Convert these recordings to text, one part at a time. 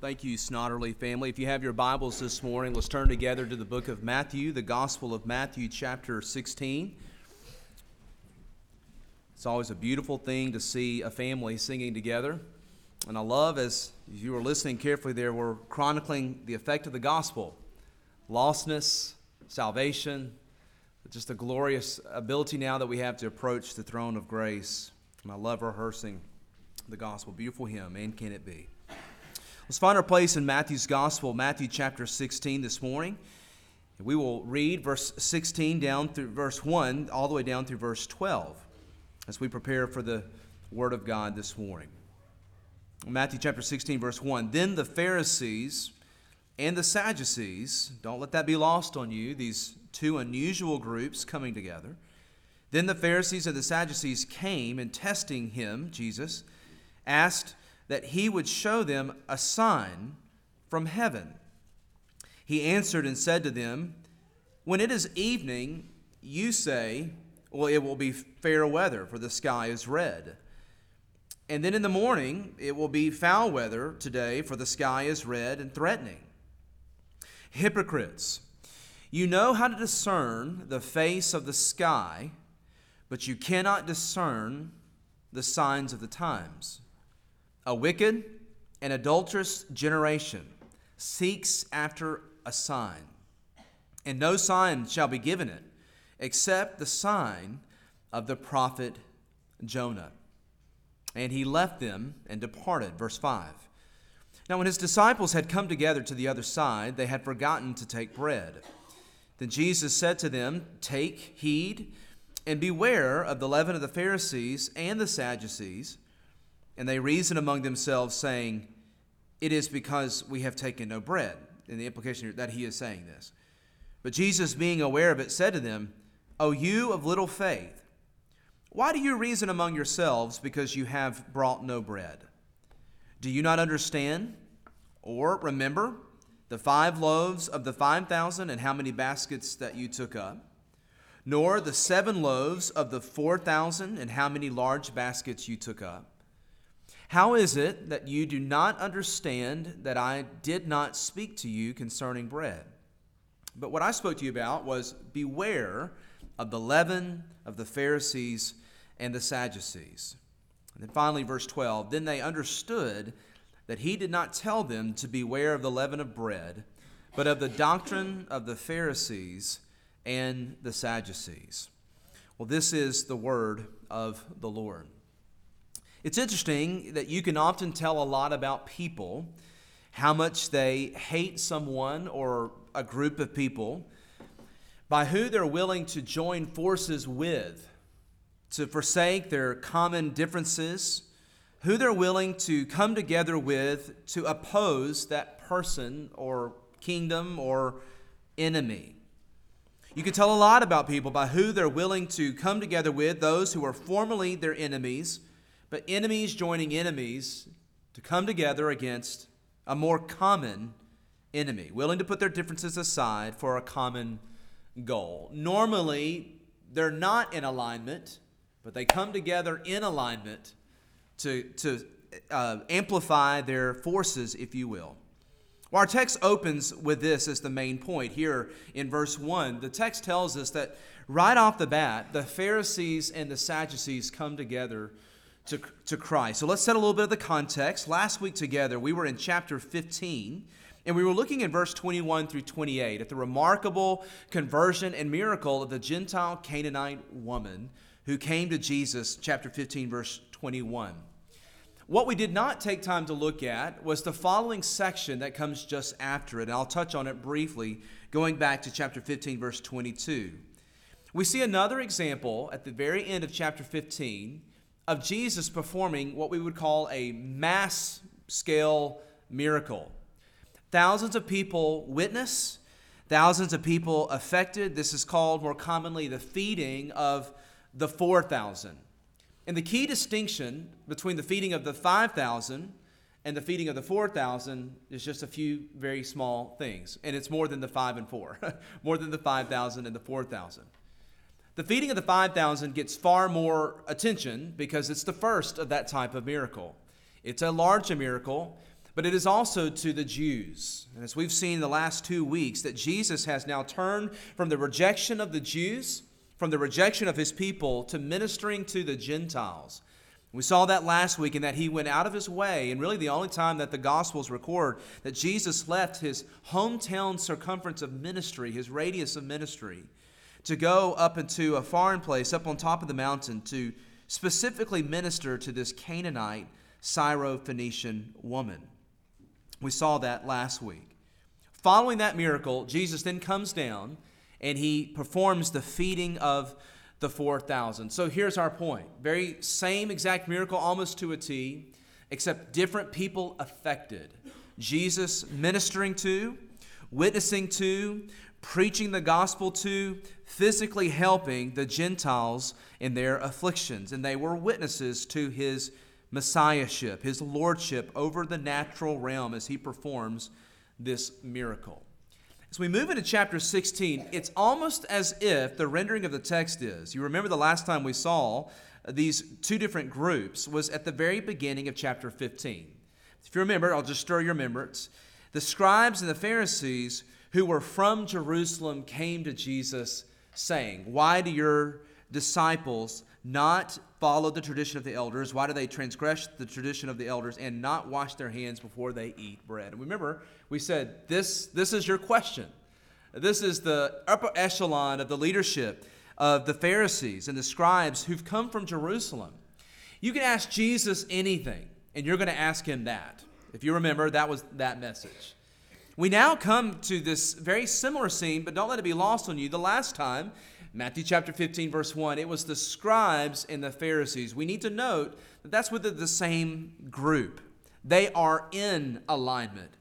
Thank you, Snodderly family. If you have your Bibles this morning, let's turn together to the book of Matthew, the Gospel of Matthew, chapter 16. It's always a beautiful thing to see a family singing together. And I love, as you were listening carefully there, we're chronicling the effect of the gospel lostness, salvation, just the glorious ability now that we have to approach the throne of grace. And I love rehearsing the gospel. Beautiful hymn, and can it be? Let's find our place in Matthew's Gospel, Matthew chapter 16 this morning. We will read verse 16 down through verse 1, all the way down through verse 12 as we prepare for the Word of God this morning. Matthew chapter 16, verse 1. Then the Pharisees and the Sadducees, don't let that be lost on you, these two unusual groups coming together. Then the Pharisees and the Sadducees came and testing him, Jesus, asked, that he would show them a sign from heaven. He answered and said to them, When it is evening, you say, Well, it will be fair weather, for the sky is red. And then in the morning, it will be foul weather today, for the sky is red and threatening. Hypocrites, you know how to discern the face of the sky, but you cannot discern the signs of the times. A wicked and adulterous generation seeks after a sign, and no sign shall be given it except the sign of the prophet Jonah. And he left them and departed. Verse 5. Now, when his disciples had come together to the other side, they had forgotten to take bread. Then Jesus said to them, Take heed and beware of the leaven of the Pharisees and the Sadducees. And they reason among themselves, saying, It is because we have taken no bread. And the implication that he is saying this. But Jesus, being aware of it, said to them, O you of little faith, why do you reason among yourselves because you have brought no bread? Do you not understand? Or remember the five loaves of the five thousand and how many baskets that you took up? Nor the seven loaves of the four thousand and how many large baskets you took up? How is it that you do not understand that I did not speak to you concerning bread? But what I spoke to you about was beware of the leaven of the Pharisees and the Sadducees. And then finally, verse 12 Then they understood that he did not tell them to beware of the leaven of bread, but of the doctrine of the Pharisees and the Sadducees. Well, this is the word of the Lord. It's interesting that you can often tell a lot about people, how much they hate someone or a group of people, by who they're willing to join forces with, to forsake their common differences, who they're willing to come together with to oppose that person or kingdom or enemy. You can tell a lot about people by who they're willing to come together with, those who are formerly their enemies but enemies joining enemies to come together against a more common enemy, willing to put their differences aside for a common goal. Normally, they're not in alignment, but they come together in alignment to, to uh, amplify their forces, if you will. Well, our text opens with this as the main point here in verse 1. The text tells us that right off the bat, the Pharisees and the Sadducees come together to, to Christ. So let's set a little bit of the context. Last week together, we were in chapter 15, and we were looking in verse 21 through 28 at the remarkable conversion and miracle of the Gentile Canaanite woman who came to Jesus, chapter 15, verse 21. What we did not take time to look at was the following section that comes just after it, and I'll touch on it briefly, going back to chapter 15, verse 22. We see another example at the very end of chapter 15 of Jesus performing what we would call a mass scale miracle. Thousands of people witness, thousands of people affected. This is called more commonly the feeding of the 4,000. And the key distinction between the feeding of the 5,000 and the feeding of the 4,000 is just a few very small things. And it's more than the 5 and 4, more than the 5,000 and the 4,000. The feeding of the 5,000 gets far more attention because it's the first of that type of miracle. It's a larger miracle, but it is also to the Jews. And as we've seen the last two weeks, that Jesus has now turned from the rejection of the Jews, from the rejection of his people, to ministering to the Gentiles. We saw that last week in that he went out of his way, and really the only time that the Gospels record that Jesus left his hometown circumference of ministry, his radius of ministry, to go up into a foreign place, up on top of the mountain, to specifically minister to this Canaanite Syro-Phoenician woman. We saw that last week. Following that miracle, Jesus then comes down and he performs the feeding of the 4,000. So here's our point. Very same exact miracle, almost to a T, except different people affected. Jesus ministering to, witnessing to, preaching the gospel to, physically helping the Gentiles in their afflictions. And they were witnesses to his messiahship, his lordship over the natural realm as he performs this miracle. As we move into chapter 16, it's almost as if the rendering of the text is. You remember the last time we saw these two different groups was at the very beginning of chapter 15. If you remember, I'll just stir your remembrance. The scribes and the Pharisees who were from Jerusalem came to Jesus saying, Why do your disciples not follow the tradition of the elders? Why do they transgress the tradition of the elders and not wash their hands before they eat bread? And remember, we said this, this is your question. This is the upper echelon of the leadership of the Pharisees and the scribes who've come from Jerusalem. You can ask Jesus anything, and you're going to ask him that. If you remember, that was that message. We now come to this very similar scene, but don't let it be lost on you. The last time Matthew chapter 15, verse 1, it was the scribes and the Pharisees. We need to note that that's within the same group, they are in alignment.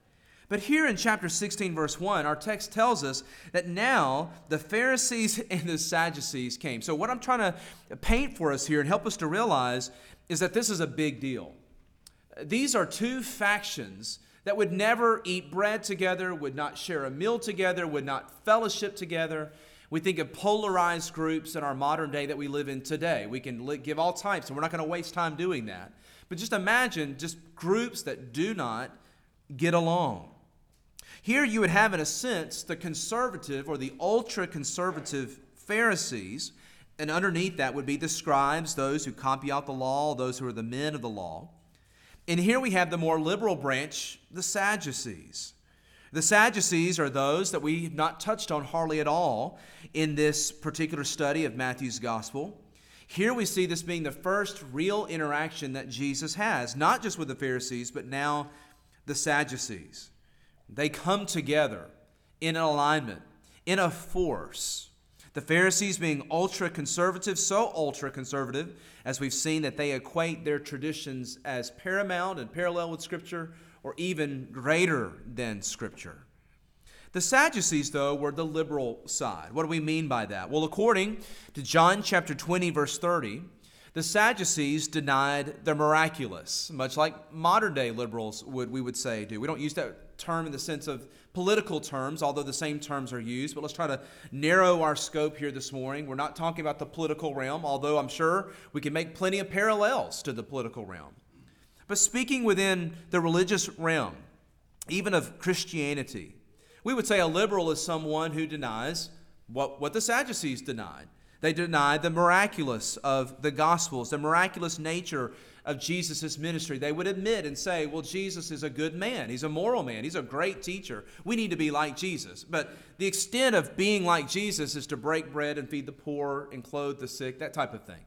But here in chapter 16, verse 1, our text tells us that now the Pharisees and the Sadducees came. So, what I'm trying to paint for us here and help us to realize is that this is a big deal. These are two factions that would never eat bread together, would not share a meal together, would not fellowship together. We think of polarized groups in our modern day that we live in today. We can give all types, and we're not going to waste time doing that. But just imagine just groups that do not get along. Here you would have, in a sense, the conservative or the ultra conservative Pharisees, and underneath that would be the scribes, those who copy out the law, those who are the men of the law. And here we have the more liberal branch, the Sadducees. The Sadducees are those that we have not touched on hardly at all in this particular study of Matthew's gospel. Here we see this being the first real interaction that Jesus has, not just with the Pharisees, but now the Sadducees. They come together in alignment, in a force. The Pharisees being ultra conservative, so ultra conservative, as we've seen that they equate their traditions as paramount and parallel with Scripture or even greater than Scripture. The Sadducees, though, were the liberal side. What do we mean by that? Well, according to John chapter 20, verse 30, the Sadducees denied the miraculous, much like modern day liberals would, we would say, do. We don't use that term in the sense of political terms, although the same terms are used, but let's try to narrow our scope here this morning. We're not talking about the political realm, although I'm sure we can make plenty of parallels to the political realm. But speaking within the religious realm, even of Christianity, we would say a liberal is someone who denies what, what the Sadducees denied. They denied the miraculous of the Gospels, the miraculous nature of Jesus' ministry. They would admit and say, well, Jesus is a good man. He's a moral man. He's a great teacher. We need to be like Jesus. But the extent of being like Jesus is to break bread and feed the poor and clothe the sick, that type of thing.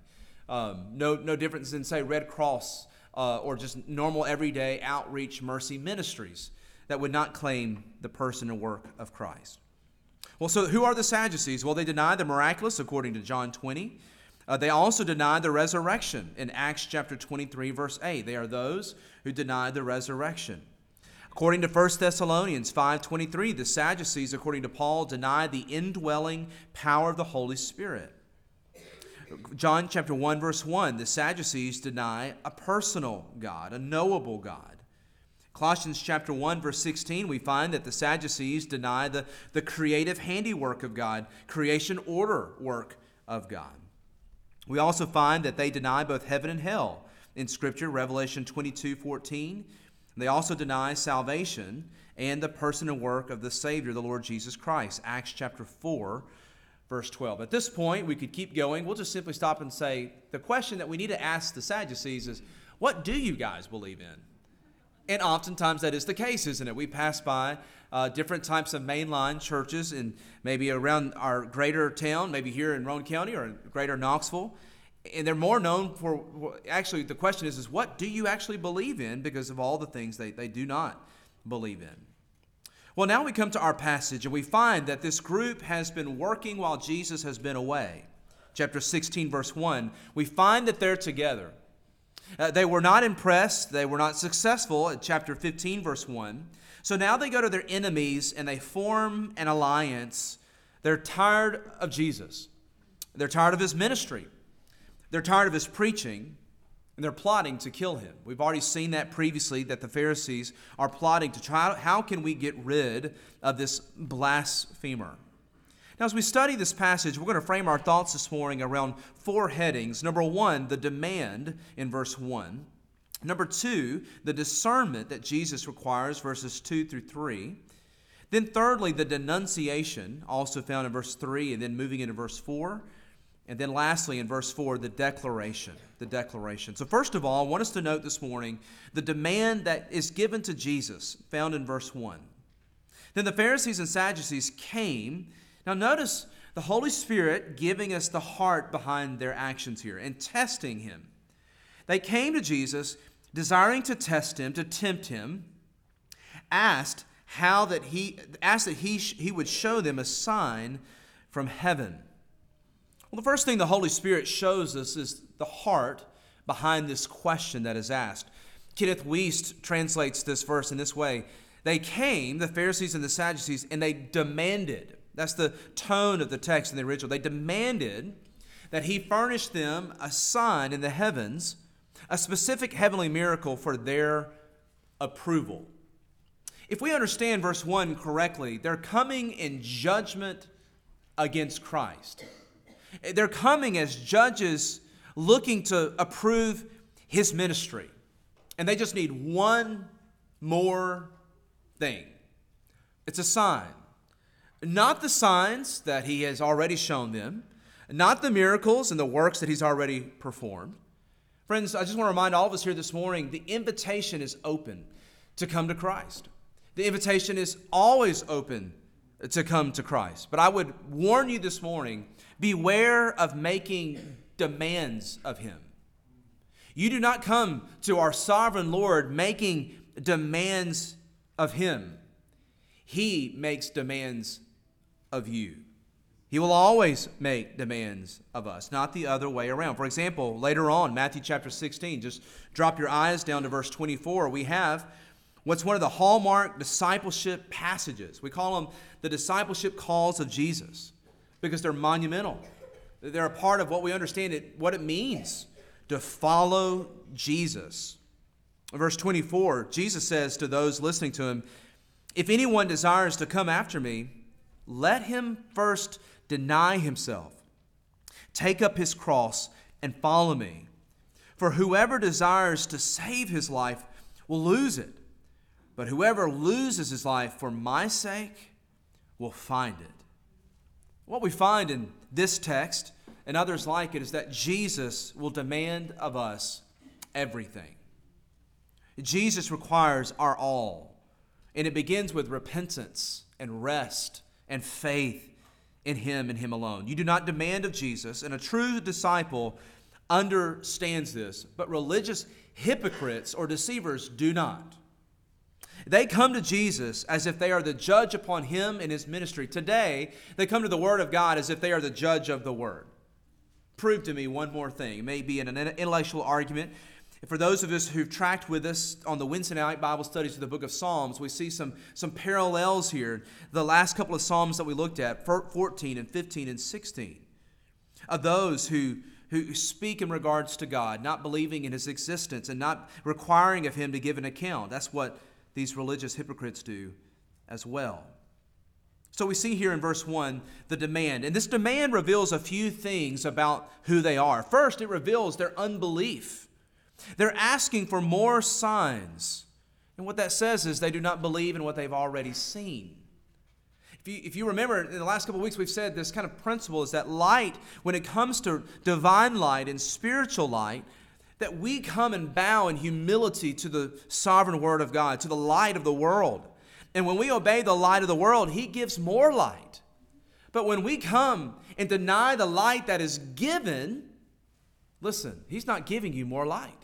Um, no, no difference than, say, Red Cross uh, or just normal everyday outreach mercy ministries that would not claim the person and work of Christ. Well, so who are the Sadducees? Well, they deny the miraculous according to John 20. Uh, they also deny the resurrection in Acts chapter 23, verse 8. They are those who deny the resurrection. According to 1 Thessalonians 5:23, the Sadducees, according to Paul, deny the indwelling power of the Holy Spirit. John chapter 1, verse 1, the Sadducees deny a personal God, a knowable God. Colossians chapter 1, verse 16, we find that the Sadducees deny the, the creative handiwork of God, creation order work of God. We also find that they deny both heaven and hell in Scripture, Revelation 22, 14. They also deny salvation and the person and work of the Savior, the Lord Jesus Christ. Acts chapter 4, verse 12. At this point, we could keep going. We'll just simply stop and say the question that we need to ask the Sadducees is what do you guys believe in? And oftentimes that is the case, isn't it? We pass by uh, different types of mainline churches and maybe around our greater town, maybe here in Roane County or greater Knoxville. And they're more known for, actually, the question is, is what do you actually believe in because of all the things they, they do not believe in? Well, now we come to our passage and we find that this group has been working while Jesus has been away. Chapter 16, verse 1, we find that they're together. Uh, they were not impressed, they were not successful at chapter 15, verse 1. So now they go to their enemies and they form an alliance. They're tired of Jesus, they're tired of his ministry, they're tired of his preaching, and they're plotting to kill him. We've already seen that previously that the Pharisees are plotting to try how can we get rid of this blasphemer. Now, as we study this passage, we're going to frame our thoughts this morning around four headings. Number one, the demand in verse 1. Number two, the discernment that Jesus requires, verses 2 through 3. Then, thirdly, the denunciation, also found in verse 3, and then moving into verse 4. And then, lastly, in verse 4, the declaration. The declaration. So, first of all, I want us to note this morning the demand that is given to Jesus, found in verse 1. Then the Pharisees and Sadducees came. Now, notice the Holy Spirit giving us the heart behind their actions here and testing him. They came to Jesus desiring to test him, to tempt him, asked how that he asked that he, he would show them a sign from heaven. Well, the first thing the Holy Spirit shows us is the heart behind this question that is asked. Kenneth Wuest translates this verse in this way They came, the Pharisees and the Sadducees, and they demanded. That's the tone of the text in the original. They demanded that he furnish them a sign in the heavens a specific heavenly miracle for their approval. If we understand verse 1 correctly, they're coming in judgment against Christ. They're coming as judges looking to approve his ministry. And they just need one more thing it's a sign. Not the signs that he has already shown them, not the miracles and the works that he's already performed, Friends, I just want to remind all of us here this morning the invitation is open to come to Christ. The invitation is always open to come to Christ. But I would warn you this morning beware of making demands of Him. You do not come to our sovereign Lord making demands of Him, He makes demands of you. He will always make demands of us, not the other way around. For example, later on, Matthew chapter 16, just drop your eyes down to verse 24. We have what's one of the hallmark discipleship passages. We call them the discipleship calls of Jesus because they're monumental. They're a part of what we understand it, what it means to follow Jesus. verse 24, Jesus says to those listening to him, If anyone desires to come after me, let him first deny himself, take up his cross, and follow me. For whoever desires to save his life will lose it, but whoever loses his life for my sake will find it. What we find in this text and others like it is that Jesus will demand of us everything. Jesus requires our all, and it begins with repentance and rest and faith in Him and Him alone. You do not demand of Jesus, and a true disciple understands this, but religious hypocrites or deceivers do not. They come to Jesus as if they are the judge upon him and his ministry. Today, they come to the Word of God as if they are the judge of the Word. Prove to me one more thing. It may be an intellectual argument, for those of us who've tracked with us on the Wednesday night Bible studies of the book of Psalms, we see some, some parallels here. The last couple of Psalms that we looked at, 14 and 15 and 16, of those who, who speak in regards to God, not believing in his existence and not requiring of him to give an account. That's what these religious hypocrites do as well. So we see here in verse 1 the demand. And this demand reveals a few things about who they are. First, it reveals their unbelief. They're asking for more signs. And what that says is they do not believe in what they've already seen. If you, if you remember, in the last couple of weeks, we've said this kind of principle is that light, when it comes to divine light and spiritual light, that we come and bow in humility to the sovereign word of God, to the light of the world. And when we obey the light of the world, He gives more light. But when we come and deny the light that is given, listen, He's not giving you more light.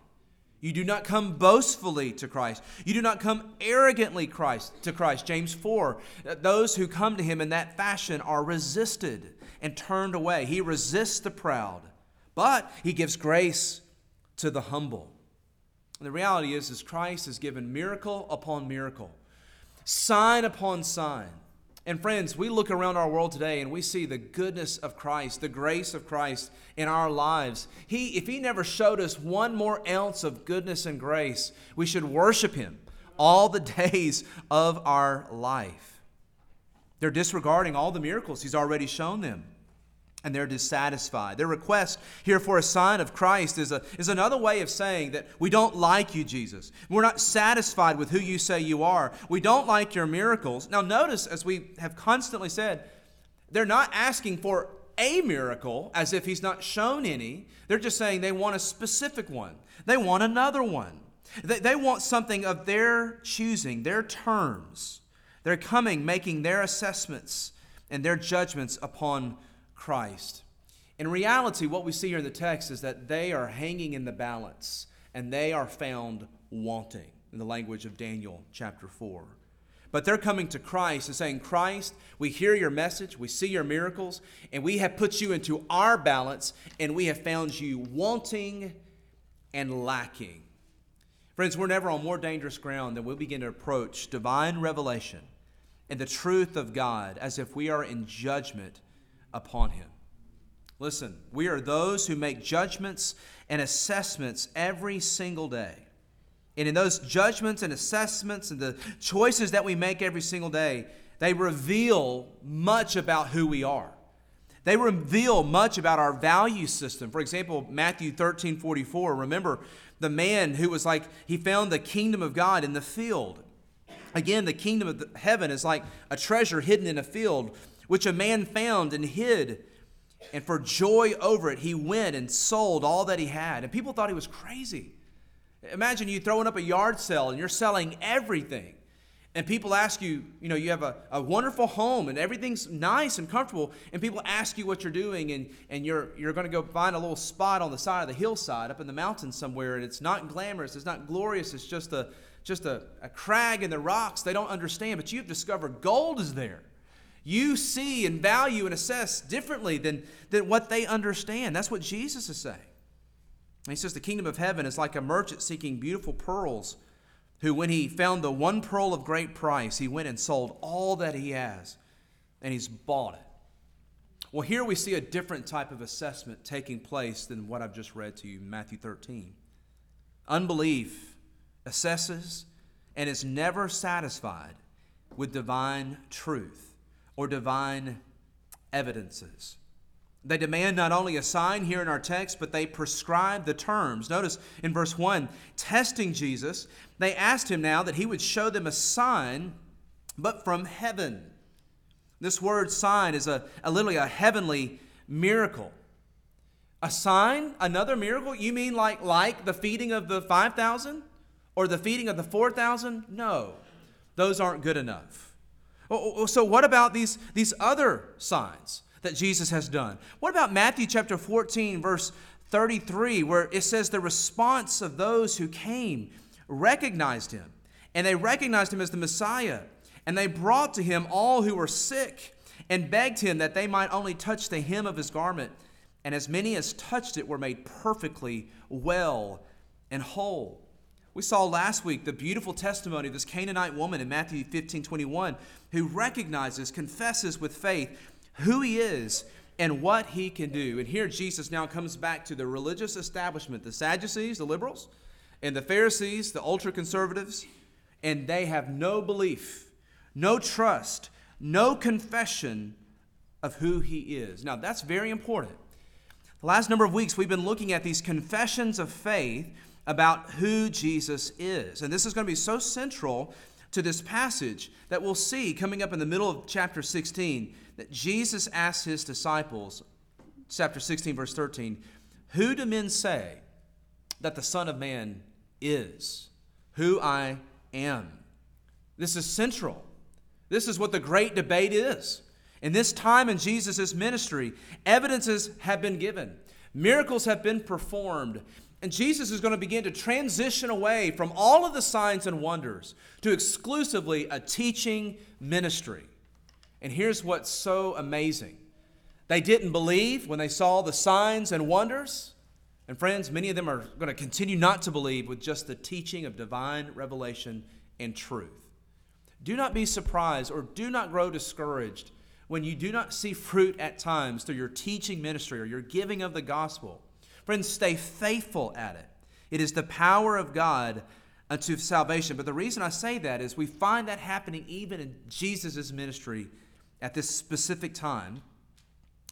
You do not come boastfully to Christ. You do not come arrogantly Christ to Christ. James 4. Uh, those who come to him in that fashion are resisted and turned away. He resists the proud, but he gives grace to the humble. And the reality is, is Christ has given miracle upon miracle, sign upon sign and friends, we look around our world today and we see the goodness of Christ, the grace of Christ in our lives. He, if He never showed us one more ounce of goodness and grace, we should worship Him all the days of our life. They're disregarding all the miracles He's already shown them and they're dissatisfied. Their request here for a sign of Christ is, a, is another way of saying that we don't like you, Jesus. We're not satisfied with who you say you are. We don't like your miracles. Now, notice, as we have constantly said, they're not asking for a miracle as if he's not shown any. They're just saying they want a specific one, they want another one. They, they want something of their choosing, their terms. They're coming, making their assessments and their judgments upon Christ. In reality, what we see here in the text is that they are hanging in the balance and they are found wanting, in the language of Daniel chapter 4. But they're coming to Christ and saying, Christ, we hear your message, we see your miracles, and we have put you into our balance, and we have found you wanting and lacking. Friends, we're never on more dangerous ground than we begin to approach divine revelation and the truth of God as if we are in judgment upon him. Listen, we are those who make judgments and assessments every single day. And in those judgments and assessments and the choices that we make every single day, they reveal much about who we are. They reveal much about our value system. For example, Matthew 13 44, remember the man who was like, he found the kingdom of God in the field. Again, the kingdom of heaven is like a treasure hidden in a field which a man found and hid. And for joy over it, he went and sold all that he had. And people thought he was crazy. Imagine you throwing up a yard sale and you're selling everything. And people ask you, you know, you have a, a wonderful home and everything's nice and comfortable. And people ask you what you're doing, and, and you're, you're going to go find a little spot on the side of the hillside up in the mountains somewhere. And it's not glamorous, it's not glorious, it's just a, just a, a crag in the rocks. They don't understand, but you've discovered gold is there you see and value and assess differently than, than what they understand. That's what Jesus is saying. he says the kingdom of heaven is like a merchant seeking beautiful pearls, who, when he found the one pearl of great price, he went and sold all that he has, and he's bought it. Well, here we see a different type of assessment taking place than what I've just read to you in Matthew 13. Unbelief assesses and is never satisfied with divine truth or divine evidences. They demand not only a sign here in our text, but they prescribe the terms. Notice in verse 1, testing Jesus, they asked him now that he would show them a sign, but from heaven. This word sign is a, a literally a heavenly miracle. A sign, another miracle? You mean like, like the feeding of the 5,000 or the feeding of the 4,000? No, those aren't good enough. Oh, oh, oh, so, what about these, these other signs that Jesus has done? What about Matthew chapter 14, verse 33, where it says the response of those who came recognized him, and they recognized him as the Messiah, and they brought to him all who were sick and begged him that they might only touch the hem of his garment. And as many as touched it were made perfectly well and whole. We saw last week the beautiful testimony of this Canaanite woman in Matthew 15 21 who recognizes, confesses with faith who he is and what he can do. And here Jesus now comes back to the religious establishment the Sadducees, the liberals, and the Pharisees, the ultra conservatives, and they have no belief, no trust, no confession of who he is. Now, that's very important. The last number of weeks, we've been looking at these confessions of faith about who Jesus is. And this is going to be so central to this passage that we'll see coming up in the middle of chapter 16 that Jesus asks his disciples, chapter 16, verse 13, Who do men say that the Son of Man is? Who I am. This is central. This is what the great debate is. In this time in Jesus' ministry, evidences have been given, miracles have been performed, and Jesus is going to begin to transition away from all of the signs and wonders to exclusively a teaching ministry. And here's what's so amazing they didn't believe when they saw the signs and wonders. And friends, many of them are going to continue not to believe with just the teaching of divine revelation and truth. Do not be surprised or do not grow discouraged when you do not see fruit at times through your teaching ministry or your giving of the gospel. Friends, stay faithful at it. It is the power of God unto salvation. But the reason I say that is we find that happening even in Jesus' ministry at this specific time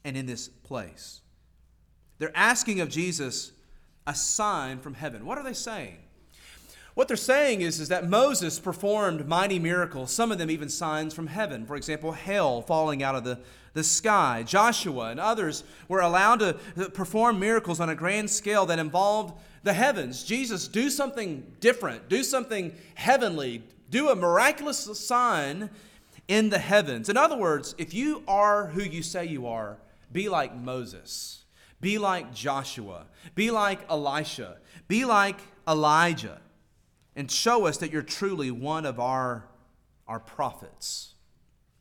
and in this place. They're asking of Jesus a sign from heaven. What are they saying? What they're saying is, is that Moses performed mighty miracles, some of them even signs from heaven. For example, hail falling out of the, the sky. Joshua and others were allowed to perform miracles on a grand scale that involved the heavens. Jesus, do something different, do something heavenly, do a miraculous sign in the heavens. In other words, if you are who you say you are, be like Moses, be like Joshua, be like Elisha, be like Elijah and show us that you're truly one of our, our prophets.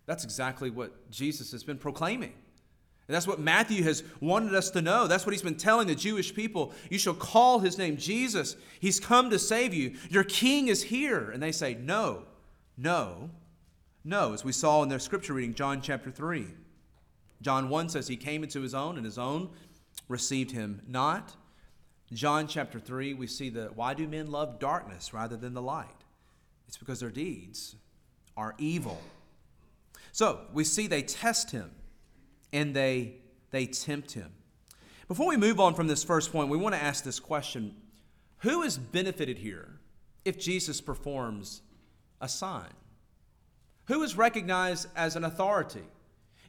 That's exactly what Jesus has been proclaiming. And that's what Matthew has wanted us to know. That's what he's been telling the Jewish people. You shall call his name Jesus. He's come to save you. Your king is here. And they say, No, no, no, as we saw in their scripture reading, John chapter 3. John 1 says, He came into his own, and his own received him not. John chapter 3, we see that why do men love darkness rather than the light? It's because their deeds are evil. So we see they test him and they, they tempt him. Before we move on from this first point, we want to ask this question Who is benefited here if Jesus performs a sign? Who is recognized as an authority?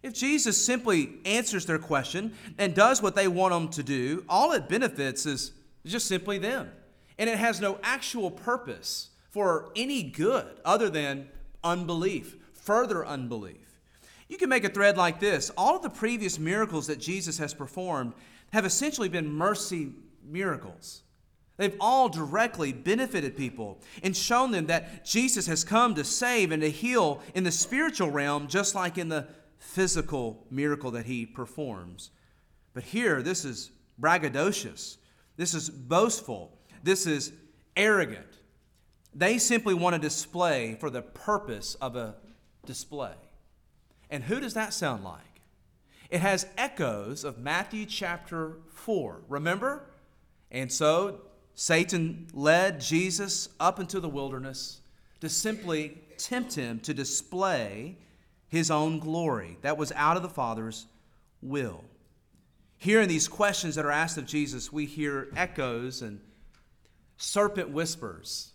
If Jesus simply answers their question and does what they want him to do, all it benefits is just simply them. And it has no actual purpose for any good other than unbelief, further unbelief. You can make a thread like this all of the previous miracles that Jesus has performed have essentially been mercy miracles. They've all directly benefited people and shown them that Jesus has come to save and to heal in the spiritual realm, just like in the physical miracle that he performs. But here, this is braggadocious. This is boastful. This is arrogant. They simply want to display for the purpose of a display. And who does that sound like? It has echoes of Matthew chapter 4. Remember? And so Satan led Jesus up into the wilderness to simply tempt him to display his own glory. That was out of the Father's will. Here in these questions that are asked of Jesus, we hear echoes and serpent whispers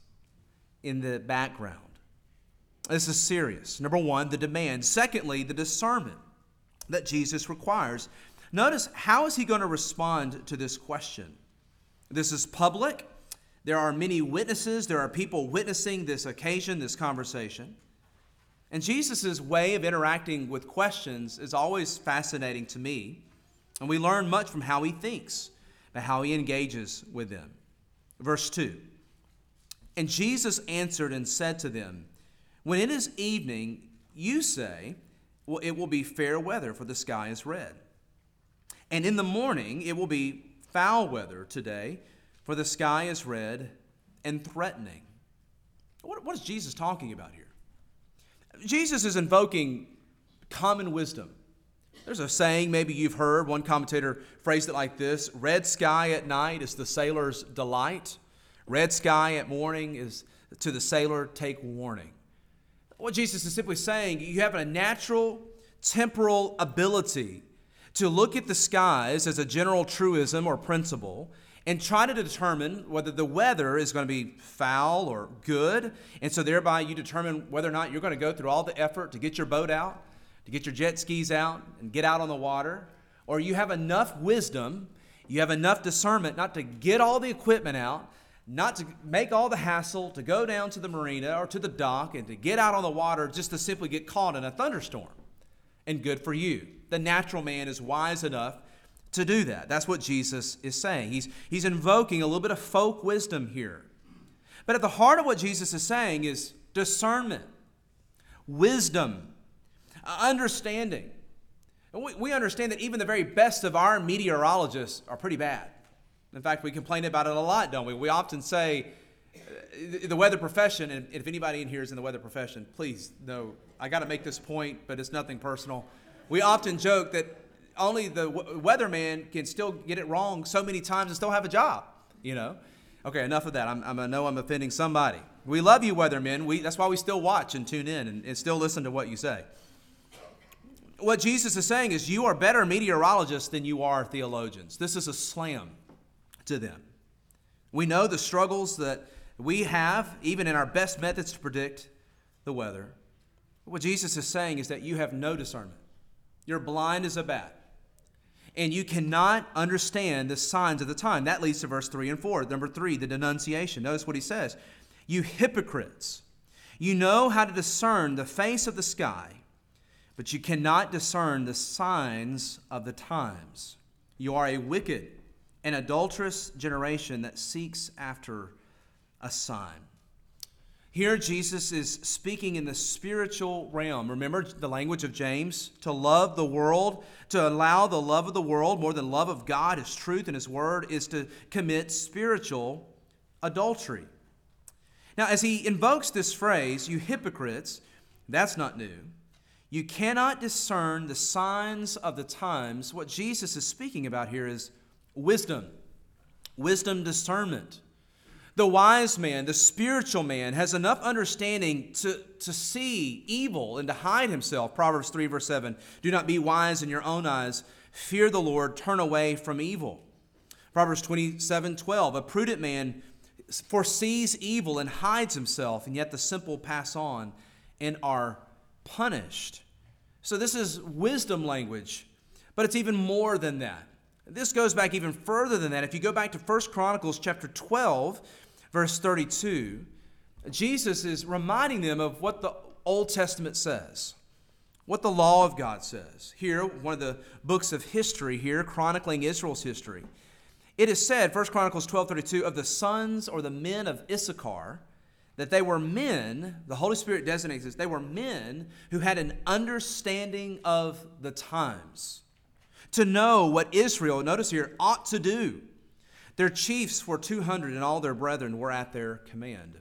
in the background. This is serious. Number one, the demand. Secondly, the discernment that Jesus requires. Notice how is he going to respond to this question? This is public. There are many witnesses. There are people witnessing this occasion, this conversation. And Jesus' way of interacting with questions is always fascinating to me. And we learn much from how he thinks, and how he engages with them. Verse 2 And Jesus answered and said to them, When it is evening, you say, Well, it will be fair weather, for the sky is red. And in the morning, it will be foul weather today, for the sky is red and threatening. What, what is Jesus talking about here? Jesus is invoking common wisdom. There's a saying maybe you've heard. One commentator phrased it like this Red sky at night is the sailor's delight, red sky at morning is to the sailor, take warning. What Jesus is simply saying, you have a natural temporal ability to look at the skies as a general truism or principle and try to determine whether the weather is going to be foul or good. And so, thereby, you determine whether or not you're going to go through all the effort to get your boat out, to get your jet skis out, and get out on the water. Or you have enough wisdom, you have enough discernment not to get all the equipment out, not to make all the hassle to go down to the marina or to the dock and to get out on the water just to simply get caught in a thunderstorm. And good for you. The natural man is wise enough to do that. That's what Jesus is saying. He's, he's invoking a little bit of folk wisdom here. But at the heart of what Jesus is saying is discernment, wisdom, understanding. We, we understand that even the very best of our meteorologists are pretty bad. In fact, we complain about it a lot, don't we? We often say, uh, the weather profession, and if anybody in here is in the weather profession, please know, I got to make this point, but it's nothing personal. We often joke that only the weatherman can still get it wrong so many times and still have a job, you know? Okay, enough of that. I'm, I'm, i know I'm offending somebody. We love you, weathermen. We, that's why we still watch and tune in and, and still listen to what you say. What Jesus is saying is, you are better meteorologists than you are theologians. This is a slam to them. We know the struggles that we have, even in our best methods to predict the weather. What Jesus is saying is that you have no discernment. You're blind as a bat and you cannot understand the signs of the time. That leads to verse 3 and 4. Number 3, the denunciation. Notice what he says You hypocrites, you know how to discern the face of the sky, but you cannot discern the signs of the times. You are a wicked and adulterous generation that seeks after a sign. Here, Jesus is speaking in the spiritual realm. Remember the language of James? To love the world, to allow the love of the world more than love of God, His truth, and His word, is to commit spiritual adultery. Now, as he invokes this phrase, you hypocrites, that's not new. You cannot discern the signs of the times. What Jesus is speaking about here is wisdom, wisdom discernment. The wise man, the spiritual man, has enough understanding to, to see evil and to hide himself. Proverbs 3, verse 7 Do not be wise in your own eyes. Fear the Lord, turn away from evil. Proverbs 27, 12 A prudent man foresees evil and hides himself, and yet the simple pass on and are punished. So, this is wisdom language, but it's even more than that. This goes back even further than that. If you go back to 1 Chronicles chapter 12, verse 32, Jesus is reminding them of what the Old Testament says, what the law of God says. Here, one of the books of history here, chronicling Israel's history. It is said, 1 Chronicles 12:32, of the sons or the men of Issachar, that they were men, the Holy Spirit designates this, they were men who had an understanding of the times. To know what Israel, notice here, ought to do their chiefs were 200, and all their brethren were at their command.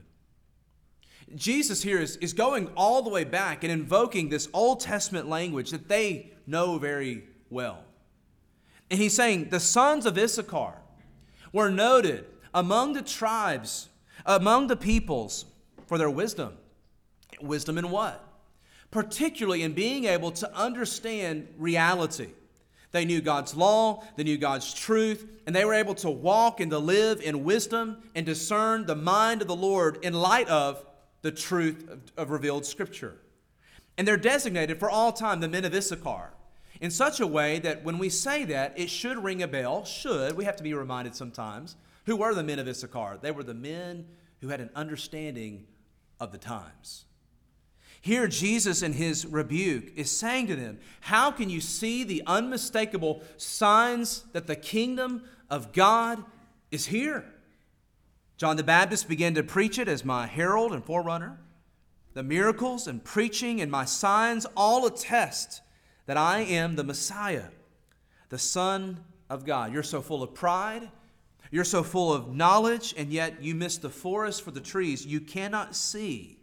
Jesus here is, is going all the way back and invoking this Old Testament language that they know very well. And he's saying the sons of Issachar were noted among the tribes, among the peoples, for their wisdom. Wisdom in what? Particularly in being able to understand reality. They knew God's law, they knew God's truth, and they were able to walk and to live in wisdom and discern the mind of the Lord in light of the truth of, of revealed Scripture. And they're designated for all time the men of Issachar in such a way that when we say that, it should ring a bell. Should. We have to be reminded sometimes. Who were the men of Issachar? They were the men who had an understanding of the times. Here, Jesus, in his rebuke, is saying to them, How can you see the unmistakable signs that the kingdom of God is here? John the Baptist began to preach it as my herald and forerunner. The miracles and preaching and my signs all attest that I am the Messiah, the Son of God. You're so full of pride. You're so full of knowledge, and yet you miss the forest for the trees. You cannot see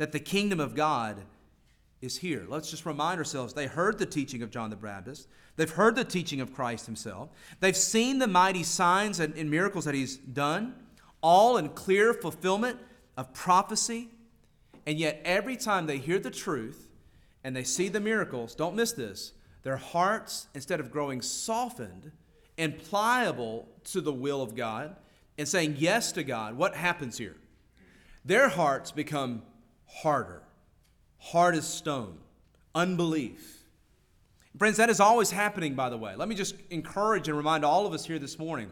that the kingdom of God is here. Let's just remind ourselves they heard the teaching of John the Baptist, they've heard the teaching of Christ himself, they've seen the mighty signs and, and miracles that he's done, all in clear fulfillment of prophecy. And yet, every time they hear the truth and they see the miracles, don't miss this, their hearts, instead of growing softened and pliable to the will of God and saying yes to God, what happens here? Their hearts become harder, hard as stone, unbelief. Friends, that is always happening, by the way. Let me just encourage and remind all of us here this morning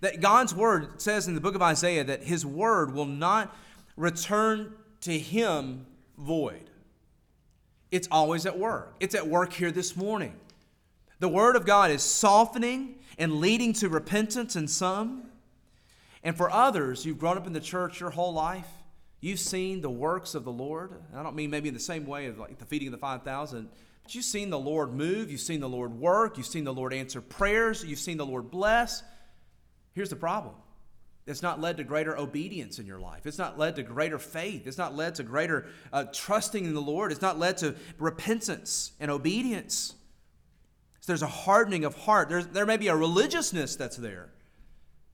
that God's word says in the book of Isaiah that his word will not return to him void. It's always at work. It's at work here this morning. The word of God is softening and leading to repentance in some. And for others, you've grown up in the church your whole life. You've seen the works of the Lord. I don't mean maybe in the same way of like the feeding of the 5,000, but you've seen the Lord move. You've seen the Lord work. You've seen the Lord answer prayers. You've seen the Lord bless. Here's the problem it's not led to greater obedience in your life. It's not led to greater faith. It's not led to greater uh, trusting in the Lord. It's not led to repentance and obedience. So there's a hardening of heart. There's, there may be a religiousness that's there,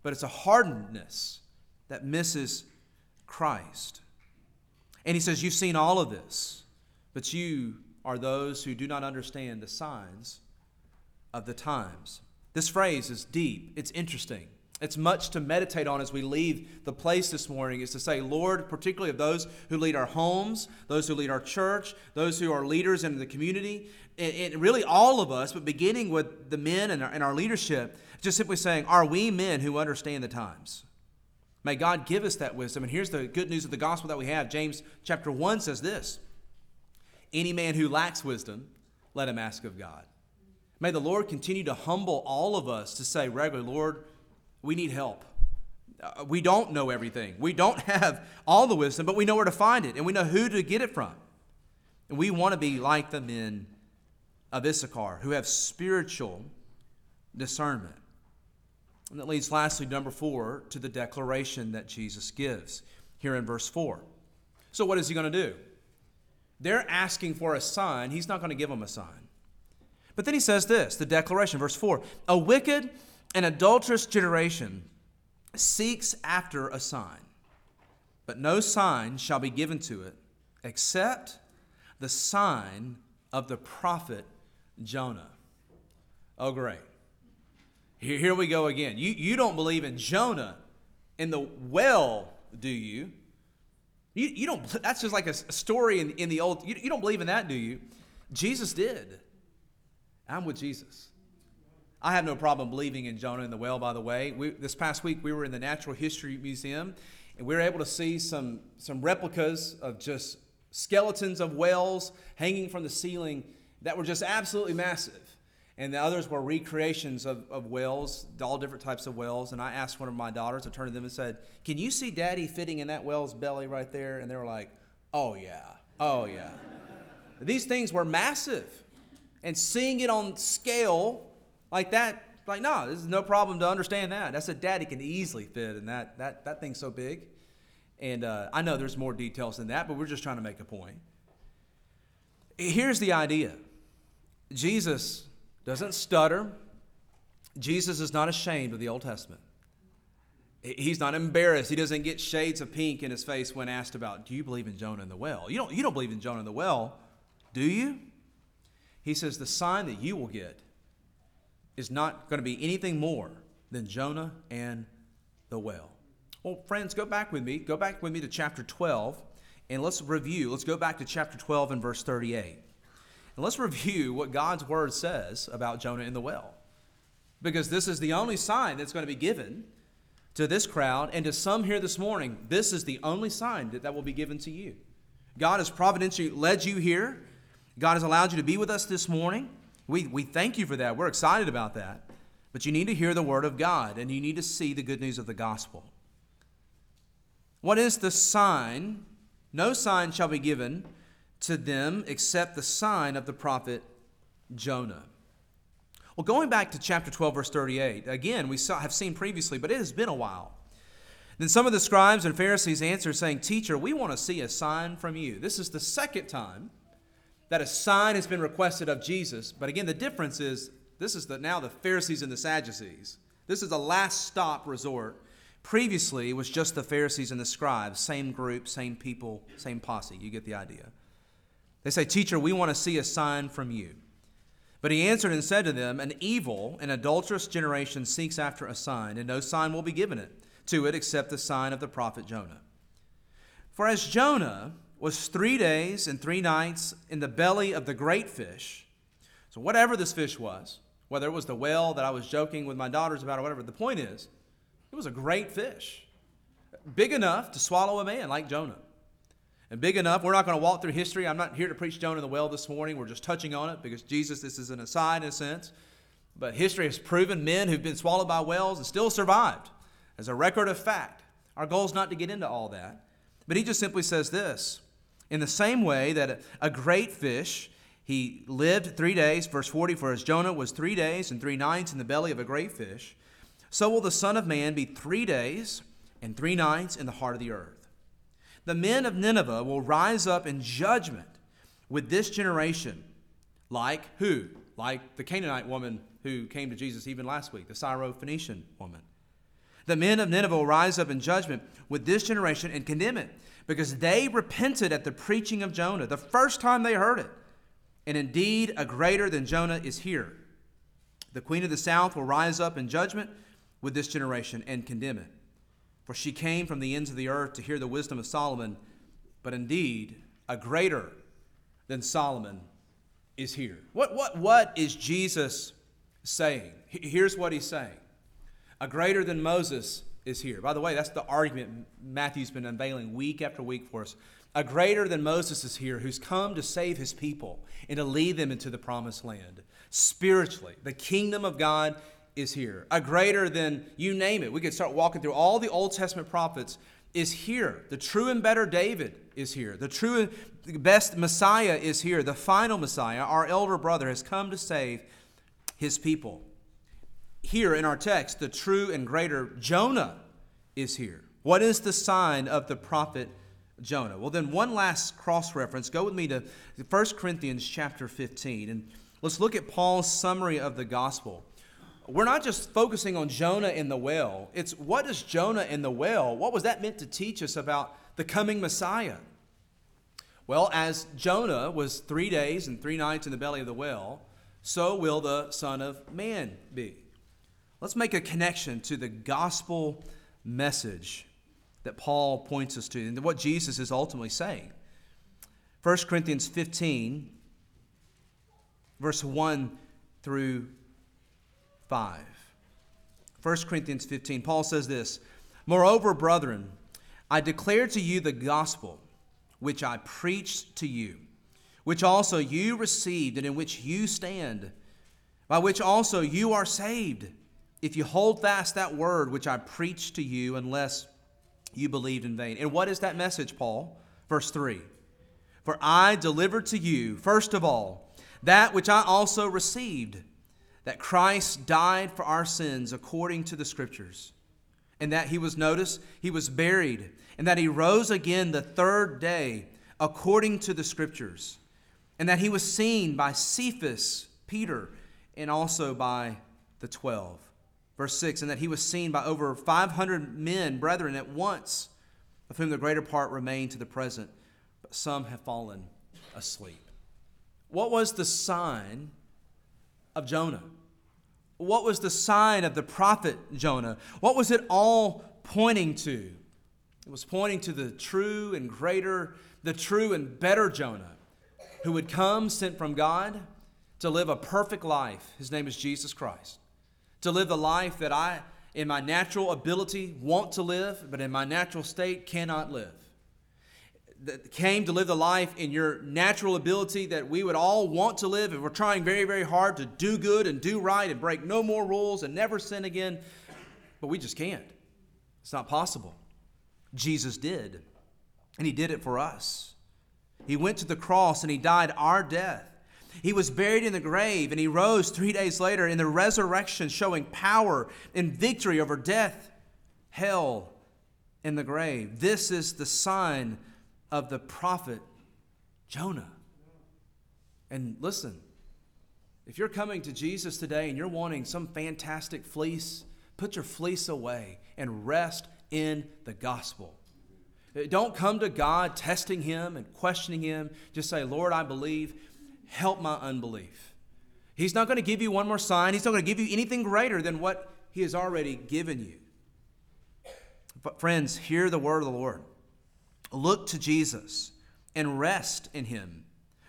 but it's a hardenedness that misses Christ. And he says, You've seen all of this, but you are those who do not understand the signs of the times. This phrase is deep, it's interesting. It's much to meditate on as we leave the place this morning is to say, Lord, particularly of those who lead our homes, those who lead our church, those who are leaders in the community, and, really all of us, but beginning with the men and our leadership, just simply saying, Are we men who understand the times? May God give us that wisdom. And here's the good news of the gospel that we have. James chapter 1 says this Any man who lacks wisdom, let him ask of God. May the Lord continue to humble all of us to say regularly, Lord, we need help. Uh, we don't know everything. We don't have all the wisdom, but we know where to find it and we know who to get it from. And we want to be like the men of Issachar who have spiritual discernment. And that leads lastly, number four, to the declaration that Jesus gives here in verse 4. So, what is he going to do? They're asking for a sign. He's not going to give them a sign. But then he says this the declaration, verse 4 A wicked an adulterous generation seeks after a sign, but no sign shall be given to it except the sign of the prophet Jonah. Oh, great. Here, here we go again. You, you don't believe in Jonah in the well, do you? You, you don't, that's just like a, a story in, in the old, you, you don't believe in that, do you? Jesus did. I'm with Jesus. I have no problem believing in Jonah in the well, by the way. We, this past week, we were in the Natural History Museum, and we were able to see some, some replicas of just skeletons of whales hanging from the ceiling that were just absolutely massive. And the others were recreations of, of whales, all different types of whales. And I asked one of my daughters, I turned to them and said, Can you see daddy fitting in that whale's belly right there? And they were like, Oh, yeah. Oh, yeah. These things were massive. And seeing it on scale like that, like, no, this is no problem to understand that. That's a daddy can easily fit in that. That, that thing's so big. And uh, I know there's more details than that, but we're just trying to make a point. Here's the idea Jesus doesn't stutter, Jesus is not ashamed of the Old Testament. He's not embarrassed. He doesn't get shades of pink in his face when asked about, Do you believe in Jonah in the well? You don't, you don't believe in Jonah in the well, do you? He says, The sign that you will get is not going to be anything more than Jonah and the well. Well, friends, go back with me. Go back with me to chapter 12, and let's review. Let's go back to chapter 12 and verse 38. And let's review what God's word says about Jonah in the well. Because this is the only sign that's going to be given to this crowd and to some here this morning. This is the only sign that, that will be given to you. God has providentially led you here. God has allowed you to be with us this morning. We, we thank you for that. We're excited about that. But you need to hear the word of God and you need to see the good news of the gospel. What is the sign? No sign shall be given to them except the sign of the prophet Jonah. Well, going back to chapter 12, verse 38, again, we saw, have seen previously, but it has been a while. Then some of the scribes and Pharisees answered, saying, Teacher, we want to see a sign from you. This is the second time that a sign has been requested of Jesus. But again, the difference is this is the, now the Pharisees and the Sadducees. This is a last stop resort. Previously, it was just the Pharisees and the scribes, same group, same people, same posse. You get the idea. They say, Teacher, we want to see a sign from you. But he answered and said to them, An evil and adulterous generation seeks after a sign, and no sign will be given it to it except the sign of the prophet Jonah. For as Jonah was three days and three nights in the belly of the great fish, so whatever this fish was, whether it was the whale that I was joking with my daughters about or whatever, the point is, it was a great fish, big enough to swallow a man like Jonah and big enough. We're not going to walk through history. I'm not here to preach Jonah in the well this morning. We're just touching on it because Jesus, this is an aside in a sense. But history has proven men who've been swallowed by whales and still survived as a record of fact. Our goal is not to get into all that. But he just simply says this In the same way that a great fish, he lived three days, verse 40, for as Jonah was three days and three nights in the belly of a great fish, so will the Son of Man be three days and three nights in the heart of the earth the men of Nineveh will rise up in judgment with this generation, like who? Like the Canaanite woman who came to Jesus even last week, the Syro-Phoenician woman. The men of Nineveh will rise up in judgment with this generation and condemn it, because they repented at the preaching of Jonah, the first time they heard it. And indeed, a greater than Jonah is here. The queen of the south will rise up in judgment with this generation and condemn it. For she came from the ends of the earth to hear the wisdom of Solomon, but indeed, a greater than Solomon is here. What, what, what is Jesus saying? Here's what he's saying A greater than Moses is here. By the way, that's the argument Matthew's been unveiling week after week for us. A greater than Moses is here who's come to save his people and to lead them into the promised land. Spiritually, the kingdom of God is here. A greater than you name it. We could start walking through all the Old Testament prophets is here. The true and better David is here. The true and best Messiah is here. The final Messiah, our elder brother, has come to save his people. Here in our text, the true and greater Jonah is here. What is the sign of the prophet Jonah? Well, then one last cross reference. Go with me to 1 Corinthians chapter 15 and let's look at Paul's summary of the gospel we're not just focusing on Jonah in the well. It's what is Jonah in the well, What was that meant to teach us about the coming Messiah? Well, as Jonah was three days and three nights in the belly of the well, so will the Son of Man be. Let's make a connection to the gospel message that Paul points us to and what Jesus is ultimately saying. 1 Corinthians 15, verse 1 through 5. 1 Corinthians 15, Paul says this Moreover, brethren, I declare to you the gospel which I preached to you, which also you received, and in which you stand, by which also you are saved, if you hold fast that word which I preached to you, unless you believed in vain. And what is that message, Paul? Verse 3 For I delivered to you, first of all, that which I also received that Christ died for our sins according to the Scriptures, and that he was, noticed, he was buried, and that he rose again the third day according to the Scriptures, and that he was seen by Cephas, Peter, and also by the twelve. Verse 6 And that he was seen by over 500 men, brethren, at once, of whom the greater part remain to the present, but some have fallen asleep. What was the sign of Jonah? What was the sign of the prophet Jonah? What was it all pointing to? It was pointing to the true and greater, the true and better Jonah who would come sent from God to live a perfect life. His name is Jesus Christ. To live the life that I, in my natural ability, want to live, but in my natural state cannot live that came to live the life in your natural ability that we would all want to live, and we're trying very, very hard to do good and do right and break no more rules and never sin again, but we just can't. It's not possible. Jesus did, and He did it for us. He went to the cross and He died our death. He was buried in the grave and He rose three days later in the resurrection, showing power and victory over death, hell, and the grave. This is the sign of the prophet Jonah. And listen, if you're coming to Jesus today and you're wanting some fantastic fleece, put your fleece away and rest in the gospel. Uh, don't come to God testing Him and questioning Him. Just say, Lord, I believe. Help my unbelief. He's not going to give you one more sign. He's not going to give you anything greater than what He has already given you. But, friends, hear the word of the Lord. Look to Jesus and rest in Him.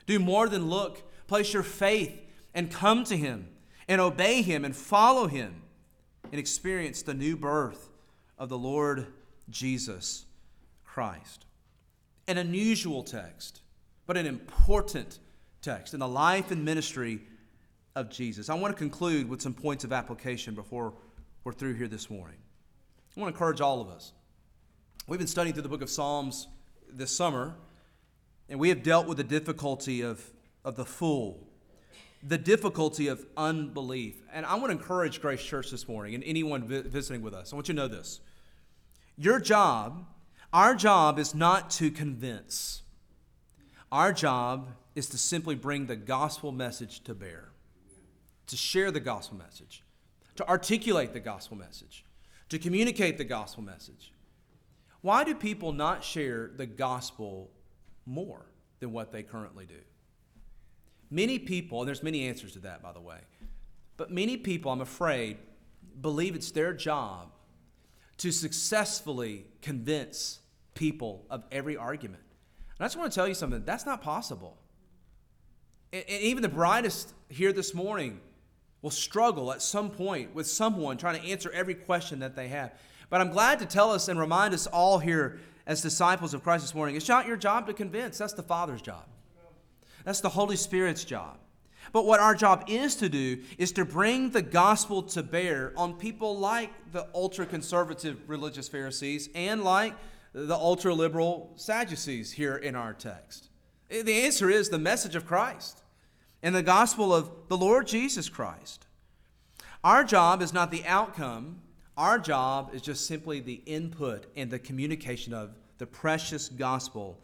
Do more than look, place your faith and come to Him and obey Him and follow Him and experience the new birth of the Lord Jesus Christ. An unusual text, but an important text in the life and ministry of Jesus. I want to conclude with some points of application before we're through here this morning. I want to encourage all of us. We've been studying through the book of Psalms this summer, and we have dealt with the difficulty of, of the fool, the difficulty of unbelief. And I want to encourage Grace Church this morning and anyone vi- visiting with us. I want you to know this. Your job, our job, is not to convince, our job is to simply bring the gospel message to bear, to share the gospel message, to articulate the gospel message, to communicate the gospel message. Why do people not share the gospel more than what they currently do? Many people, and there's many answers to that, by the way, but many people, I'm afraid, believe it's their job to successfully convince people of every argument. And I just want to tell you something that's not possible. And, even the brightest here this morning will struggle at some point with someone trying to answer every question that they have. But I'm glad to tell us and remind us all here as disciples of Christ this morning it's not your job to convince, that's the Father's job. That's the Holy Spirit's job. But what our job is to do is to bring the gospel to bear on people like the ultra conservative religious Pharisees and like the ultra liberal Sadducees here in our text. The answer is the message of Christ and the gospel of the Lord Jesus Christ. Our job is not the outcome, our job is just simply the input and the communication of the precious gospel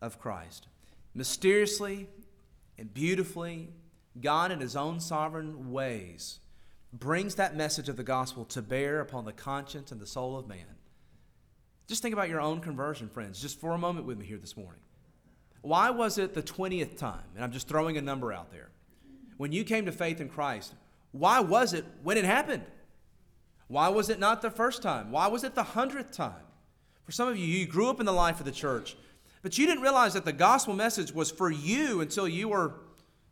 of Christ. Mysteriously and beautifully, God, in His own sovereign ways, brings that message of the gospel to bear upon the conscience and the soul of man. Just think about your own conversion, friends, just for a moment with me here this morning. Why was it the 20th time? And I'm just throwing a number out there. When you came to faith in Christ, why was it when it happened? Why was it not the first time? Why was it the hundredth time? For some of you, you grew up in the life of the church, but you didn't realize that the gospel message was for you until you were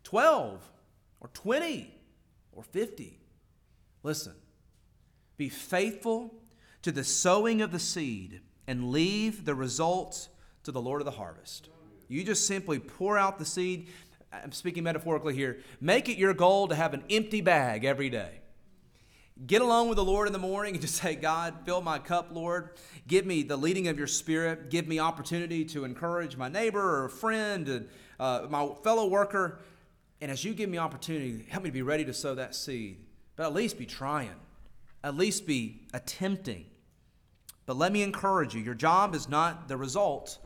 12 or 20 or 50. Listen, be faithful to the sowing of the seed and leave the results to the Lord of the harvest. You just simply pour out the seed. I'm speaking metaphorically here. Make it your goal to have an empty bag every day. Get along with the Lord in the morning and just say, God, fill my cup, Lord. Give me the leading of your spirit. Give me opportunity to encourage my neighbor or friend and uh, my fellow worker. And as you give me opportunity, help me to be ready to sow that seed. But at least be trying, at least be attempting. But let me encourage you your job is not the result,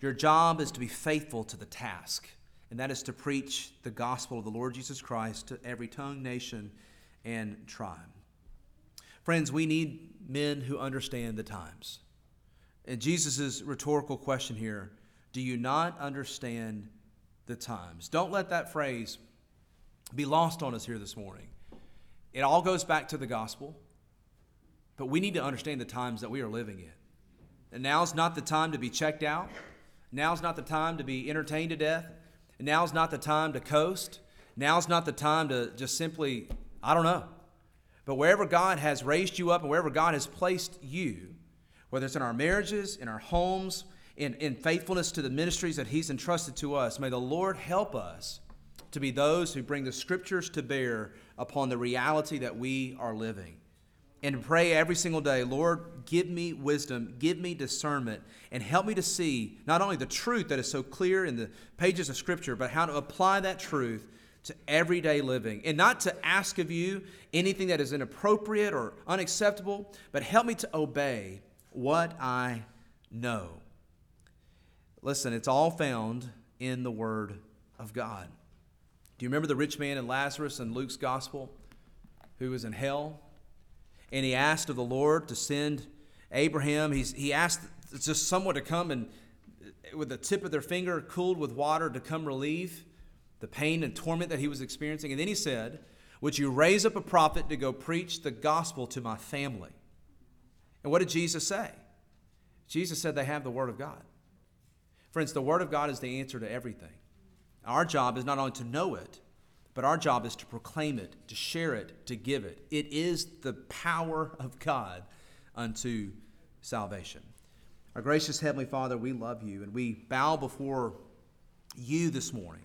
your job is to be faithful to the task, and that is to preach the gospel of the Lord Jesus Christ to every tongue, nation, and tribe. Friends, we need men who understand the times. And Jesus' rhetorical question here do you not understand the times? Don't let that phrase be lost on us here this morning. It all goes back to the gospel, but we need to understand the times that we are living in. And now's not the time to be checked out. Now's not the time to be entertained to death. Now's not the time to coast. Now's not the time to just simply, I don't know. But wherever God has raised you up and wherever God has placed you, whether it's in our marriages, in our homes, in, in faithfulness to the ministries that He's entrusted to us, may the Lord help us to be those who bring the scriptures to bear upon the reality that we are living. And pray every single day, Lord, give me wisdom, give me discernment, and help me to see not only the truth that is so clear in the pages of Scripture, but how to apply that truth to everyday living. And not to ask of you anything that is inappropriate or unacceptable, but help me to obey what I know. Listen, it's all found in the Word of God. Do you remember the rich man and Lazarus in Luke's gospel who was in hell? And he asked of the Lord to send Abraham. He's, he asked just someone to come and, with the tip of their finger, cooled with water, to come relieve the pain and torment that he was experiencing. And then he said, Would you raise up a prophet to go preach the gospel to my family? And what did Jesus say? Jesus said they have the Word of God. Friends, the Word of God is the answer to everything. Our job is not only to know it, but our job is to proclaim it, to share it, to give it. It is the power of God unto salvation. Our gracious Heavenly Father, we love you and we bow before you this morning.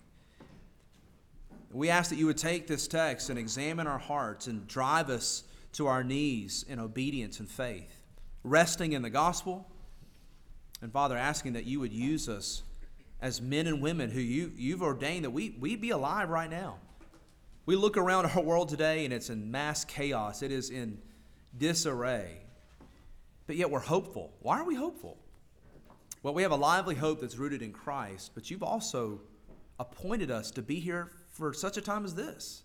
We ask that you would take this text and examine our hearts and drive us to our knees in obedience and faith, resting in the gospel. And Father, asking that you would use us as men and women who you, you've ordained that we, we be alive right now. We look around our world today and it's in mass chaos, it is in disarray. But yet we're hopeful. Why are we hopeful? Well, we have a lively hope that's rooted in Christ, but you've also appointed us to be here for such a time as this.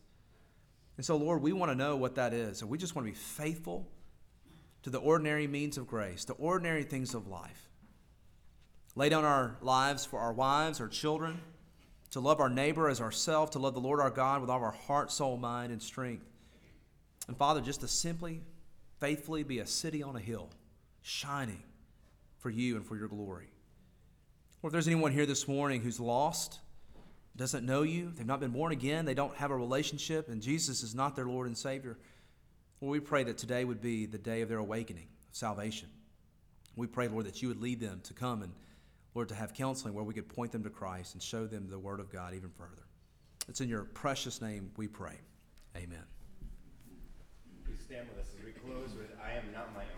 And so, Lord, we want to know what that is. And we just want to be faithful to the ordinary means of grace, the ordinary things of life. Lay down our lives for our wives, our children, to love our neighbor as ourselves, to love the Lord our God with all our heart, soul, mind, and strength. And Father, just to simply, faithfully be a city on a hill, shining for you and for your glory. Or if there's anyone here this morning who's lost, doesn't know you, they've not been born again, they don't have a relationship, and Jesus is not their Lord and Savior, well, we pray that today would be the day of their awakening, of salvation. We pray, Lord, that you would lead them to come and, Lord, to have counseling where we could point them to Christ and show them the Word of God even further. It's in your precious name we pray. Amen. Please stand with us as we close with I Am Not My Own.